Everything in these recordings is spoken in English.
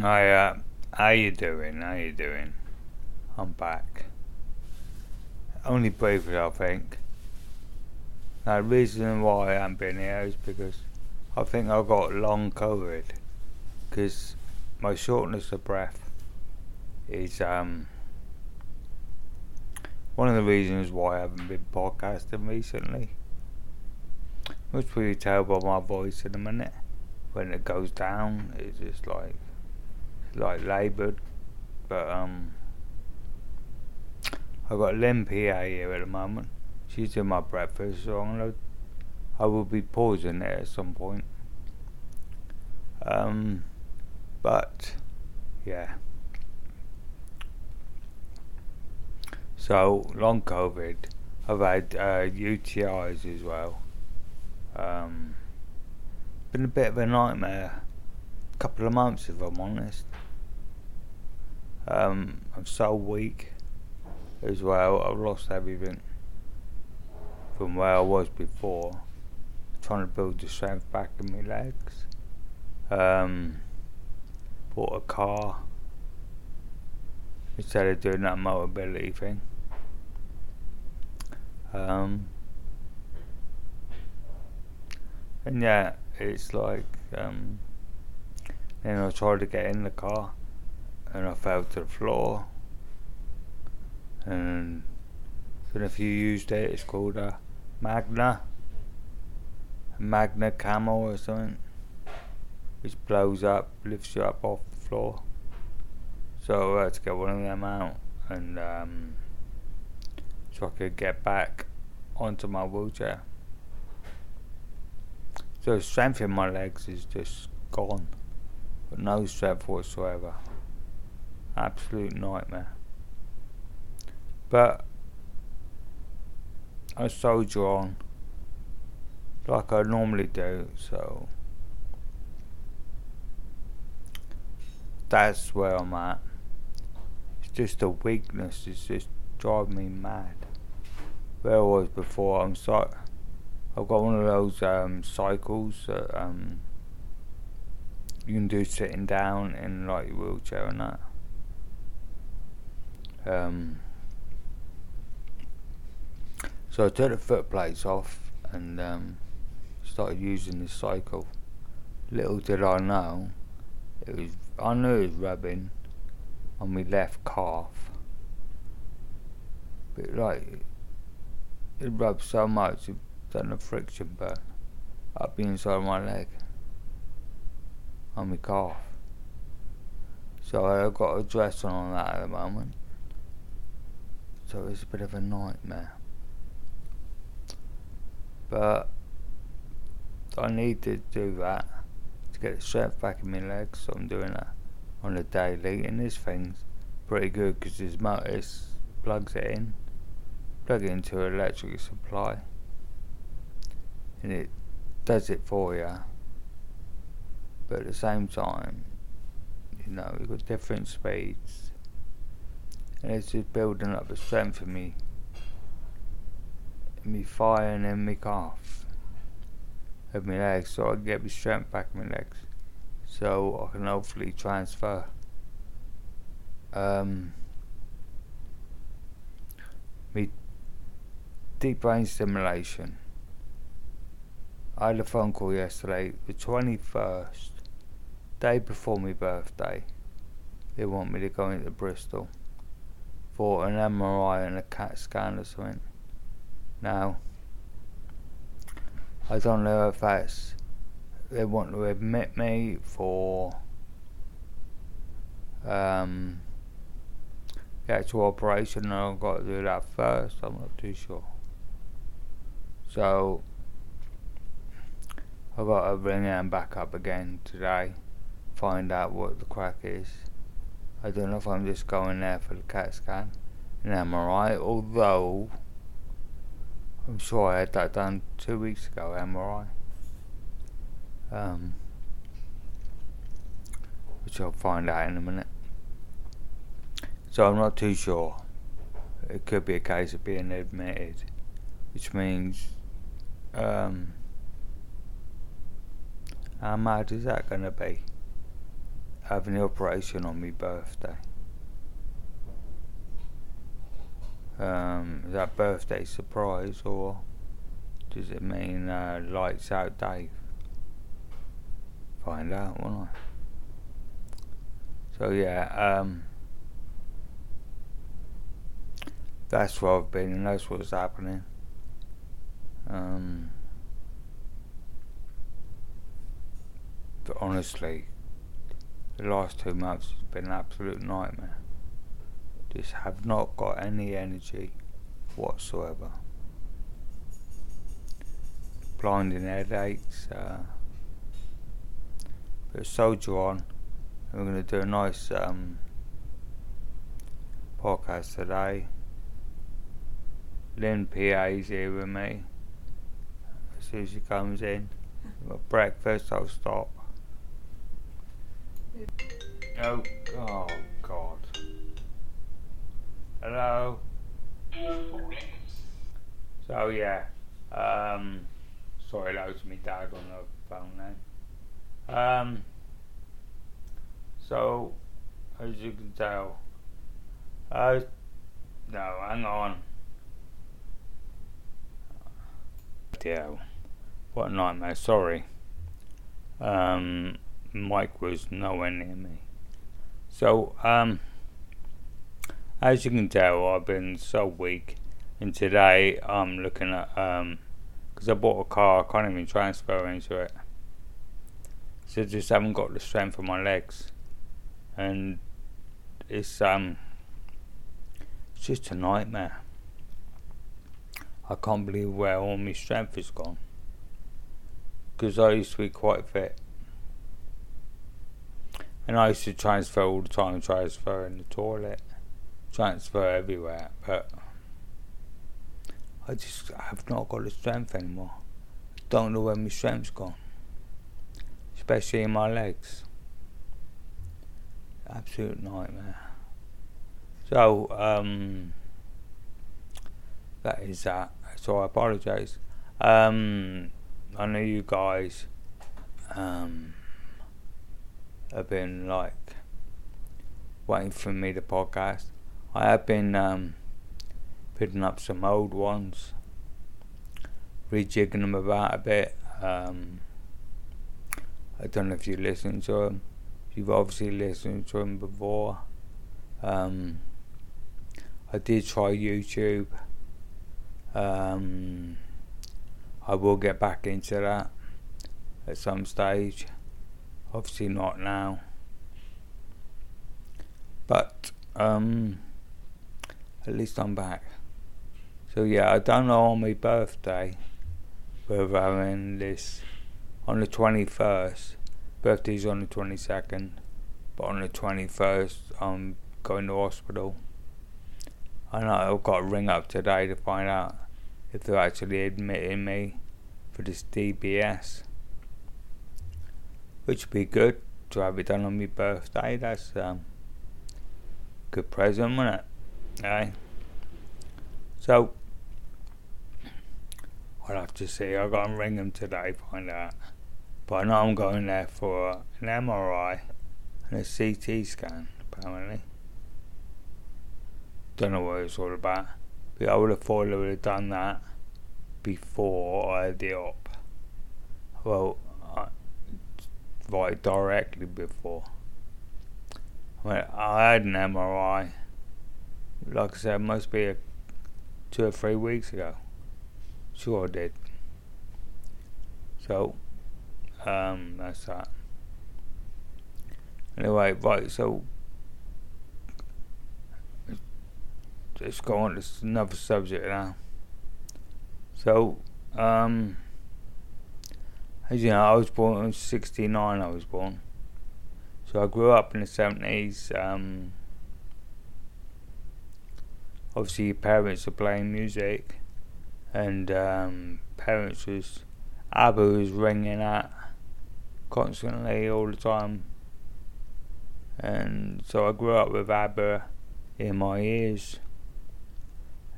Hi, uh, how you doing? How you doing? I'm back. Only briefly, I think. Now, the reason why I haven't been here is because I think I've got long COVID. Because my shortness of breath is um one of the reasons why I haven't been podcasting recently. Which probably tell by my voice in a minute. When it goes down, it's just like like laboured. But um I've got Lynn PA here at the moment. She's doing my breakfast, so I'm gonna I will be pausing there at some point. Um but yeah. So long COVID. I've had uh, UTIs as well. Um, been a bit of a nightmare. Couple of months, if I'm honest. Um, I'm so weak as well. I've lost everything from where I was before. Trying to build the strength back in my legs. Um, bought a car instead of doing that mobility thing. Um, and yeah, it's like um, then I tried to get in the car and I fell to the floor. And I if you used it, it's called a Magna. A Magna Camel or something. Which blows up, lifts you up off the floor. So I had to get one of them out and um, so I could get back onto my wheelchair. So strength in my legs is just gone. But no strength whatsoever. Absolute nightmare. But I soldier on like I normally do, so that's where I'm at. It's just a weakness, it's just driving me mad. Where I was before, I'm so I've got one of those um, cycles that um, you can do sitting down in like your wheelchair and that. Um, so I took the foot plates off and um, started using the cycle. Little did I know, it was I knew it was rubbing on my left calf, but like it rubbed so much it done a friction burn up inside my leg on my calf. So I've got a dress on that at the moment. So it was a bit of a nightmare. But I need to do that to get the strength back in my legs. So I'm doing that on a daily. And this thing's pretty good because this motor plugs it in, plug it into an electric supply, and it does it for you. But at the same time, you know, you've got different speeds. And it's just building up the strength for me. Me thigh and my calf. Of my legs so I can get my strength back in my legs. So I can hopefully transfer. Um, me deep brain stimulation. I had a phone call yesterday the 21st day before my birthday. They want me to go into Bristol for an MRI and a CAT scan or something now, I don't know if that's they want to admit me for um, the actual operation, and I've got to do that first. I'm not too sure. So I've got to bring them back up again today, find out what the crack is. I don't know if I'm just going there for the CAT scan and MRI, although I'm sure I had that done two weeks ago, MRI. Um, which I'll find out in a minute. So I'm not too sure. It could be a case of being admitted, which means, um, how mad is that going to be? Having the operation on my birthday. Um, is that birthday surprise or does it mean uh, lights out Dave? Find out, won't I? So yeah, um, that's where I've been and that's what's happening. Um, but honestly, the last two months has been an absolute nightmare. Just have not got any energy whatsoever. Blinding headaches. Uh, but soldier on. We're going to do a nice um, podcast today. Lynn PA's here with me. As soon as she comes in, breakfast, I'll stop. Oh, oh God. Hello. So yeah, um, sorry, that was me dad on the phone then. Um, so as you can tell, uh, no, hang on. Yeah, what a nightmare. Sorry. Um, Mike was nowhere near me. So, um, as you can tell, I've been so weak, and today I'm looking at um, because I bought a car, I can't even transfer into it. So just haven't got the strength of my legs, and it's um, it's just a nightmare. I can't believe where all my strength has gone. Because I used to be quite fit. And I used to transfer all the time, transfer in the toilet, transfer everywhere, but I just have not got the strength anymore. Don't know where my strength's gone, especially in my legs. Absolute nightmare. So, um, that is that. So I apologise. Um, I know you guys. Um, have been like waiting for me to podcast. I have been um, picking up some old ones, rejigging them about a bit. Um, I don't know if you listened to them. You've obviously listened to them before. Um, I did try YouTube. Um, I will get back into that at some stage. Obviously not now. But um at least I'm back. So yeah, I don't know on my birthday whether I'm in this on the twenty first. Birthday's on the twenty second. But on the twenty first I'm going to hospital. I know I've got to ring up today to find out if they're actually admitting me for this DBS which would be good to have it done on my birthday. That's um, good present, wasn't it? Aye. So I'll have to see. I've got to ring them today, find out. But I know I'm going there for an MRI and a CT scan, apparently. Don't know what it's all about. But I would have thought I would have done that before I had the op. Well, right directly before. I, mean, I had an MRI, like I said, must be a, two or three weeks ago. Sure, I did. So, um, that's that. Anyway, right, so let's go on to another subject now. So, um, as you know, I was born in '69. I was born, so I grew up in the '70s. Um, obviously, your parents are playing music, and um, parents was ABBA was ringing out constantly all the time, and so I grew up with ABBA in my ears.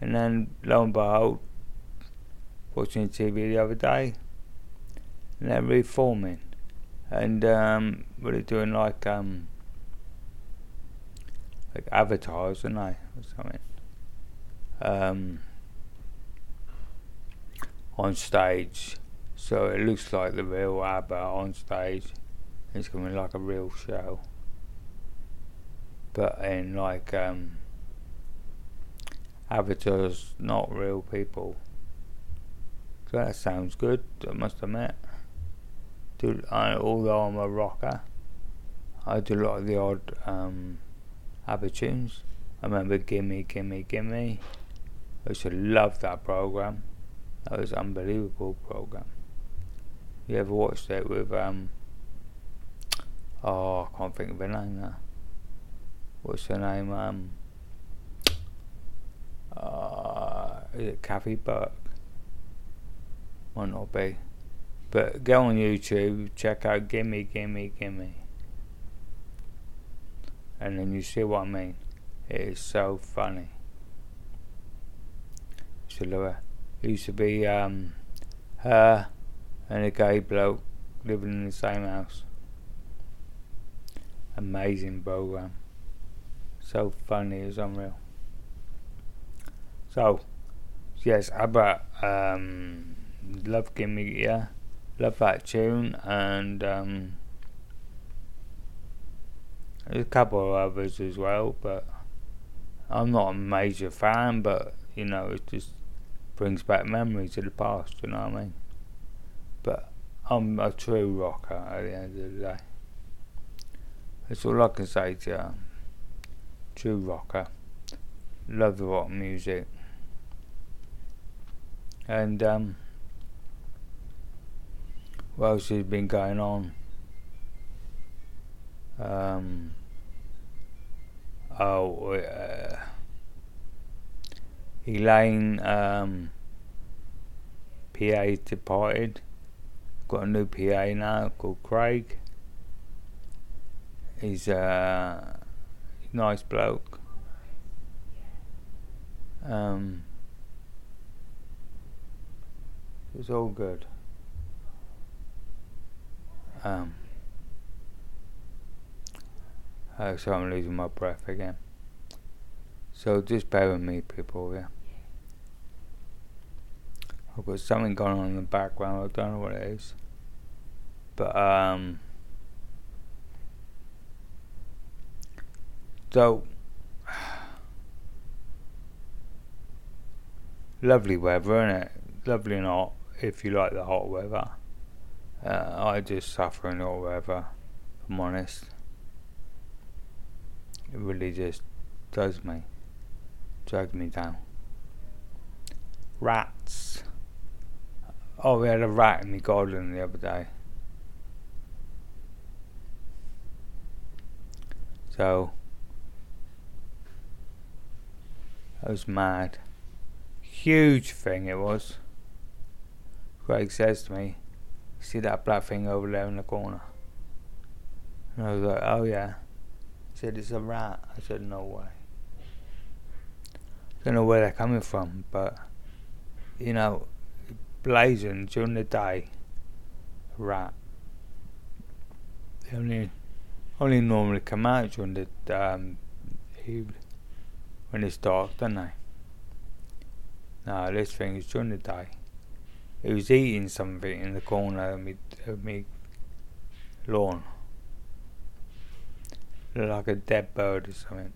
And then, lo and behold, watching TV the other day, and they're reforming and um, really doing like um, like avatars, aren't they, or something? Um, on stage, so it looks like the real ABBA on stage. It's gonna be like a real show, but in like um, avatars, not real people. So that sounds good. I must admit. Dude, I, although I'm a rocker, I do a lot of the odd um, ABBA tunes. I remember Gimme, Gimme, Gimme. I used to love that program. That was an unbelievable program. You ever watched it with um oh I can't think of her name now. What's her name? Um uh, is it Kathy Burke? Might not be. But go on YouTube, check out Gimme Gimme Gimme. And then you see what I mean. It is so funny. It used to be um, her and a gay bloke living in the same house. Amazing program. So funny, it's unreal. So, yes, ABBA, um, love Gimme, yeah, love that tune, and um, there's a couple of others as well, but I'm not a major fan, but you know, it just brings back memories of the past, you know what I mean? But I'm a true rocker at the end of the day. That's all I can say to you. True rocker. Love the rock music. And um, else has been going on? Um, oh, uh, Elaine um, PA departed. Got a new PA now called Craig. He's a nice bloke. Um, it's all good. Um, oh, so I'm losing my breath again. So just bear with me, people, yeah. I've got something going on in the background, I don't know what it is. But, um, so, lovely weather, isn't it? Lovely and hot, if you like the hot weather. Uh, I just suffer in hot weather, if I'm honest. It really just does me dragged me down. Rats. Oh, we had a rat in the garden the other day. So, I was mad. Huge thing it was. Craig says to me, See that black thing over there in the corner? And I was like, Oh yeah. He said, It's a rat. I said, No way I don't know where they're coming from, but you know, blazing during the day, rat. They only only normally come out during the um, when it's dark, don't they? No, this thing is during the day. It was eating something in the corner of me, of me lawn. Like a dead bird or something.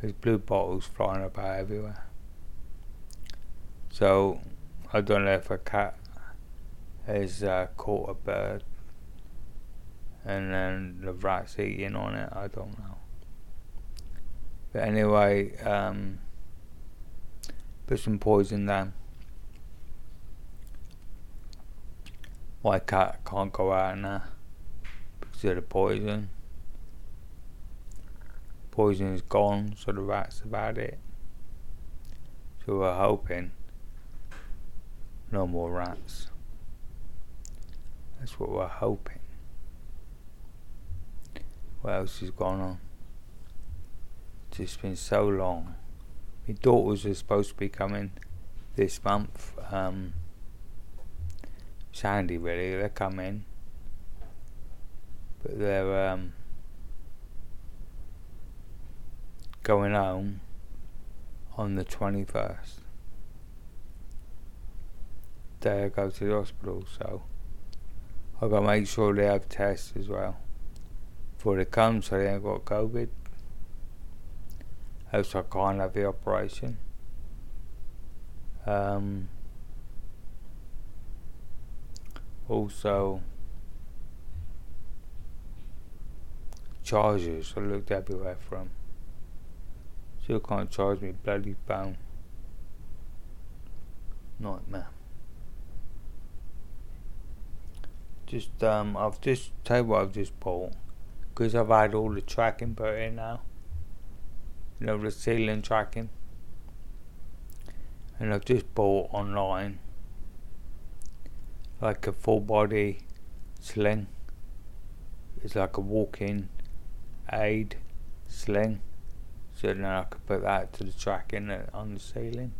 There's blue bottles flying about everywhere. So I don't know if a cat has uh, caught a bird and then the rat's eating on it. I don't know. But anyway, um, put some poison down. My cat can't go out now because of the poison poison is gone, so the rats have had it. So we're hoping no more rats. That's what we're hoping. What else has gone on? It's just been so long. My daughters are supposed to be coming this month. Um, Sandy, really, they're coming. But they're um, going home on the 21st. Day I go to the hospital, so I gotta make sure they have tests as well before they come so they ain't got COVID. Else I can't have the operation. Um, also, charges I looked everywhere from. Still can't charge me bloody bone. Nightmare. Just um, I've just tell what I've just bought because I've had all the tracking put in now. You know the ceiling tracking, and I've just bought online like a full body sling. It's like a walk-in aid sling, so then I could put that to the track tracking on the ceiling,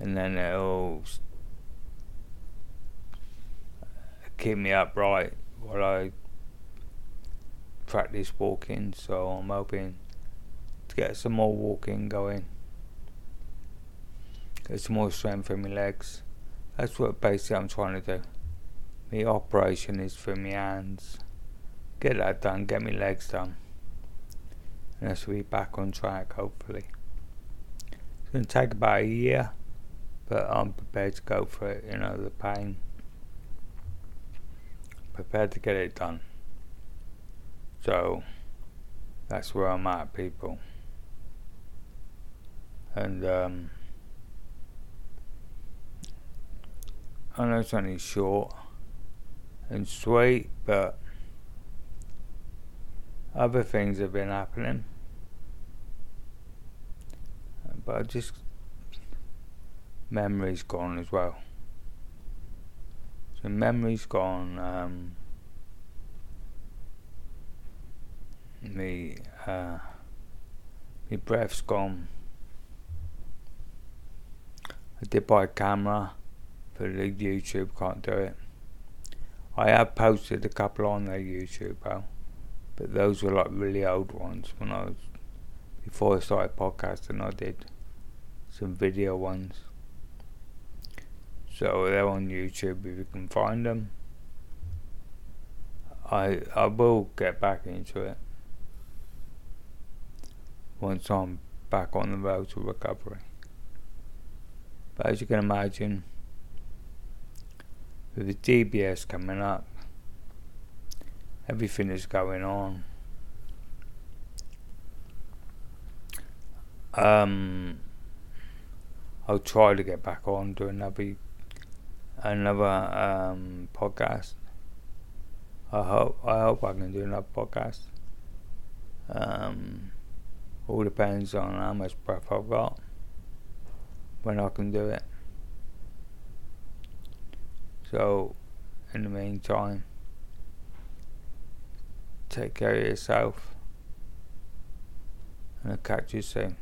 and then it'll keep me upright while I practice walking. So I'm hoping to get some more walking going, get some more strength in my legs. That's what basically I'm trying to do. The operation is for my hands. Get that done, get my legs done. And I should be back on track hopefully. It's going to take about a year, but I'm prepared to go for it, you know, the pain prepared to get it done. So that's where I'm at, people. And um, I know it's only short and sweet, but other things have been happening. But I just memory's gone as well. The memory's gone. Um, me, uh, my breath's gone. I did buy a camera for the YouTube, can't do it. I have posted a couple on their YouTube, though, but those were like really old ones when I was before I started podcasting. I did some video ones. So they're on YouTube if you can find them. I I will get back into it once I'm back on the road to recovery. But as you can imagine, with the DBS coming up, everything is going on. Um, I'll try to get back on doing another another um, podcast. I hope I hope I can do another podcast. Um, all depends on how much breath I've got when I can do it. So, in the meantime, take care of yourself, and I'll catch you soon.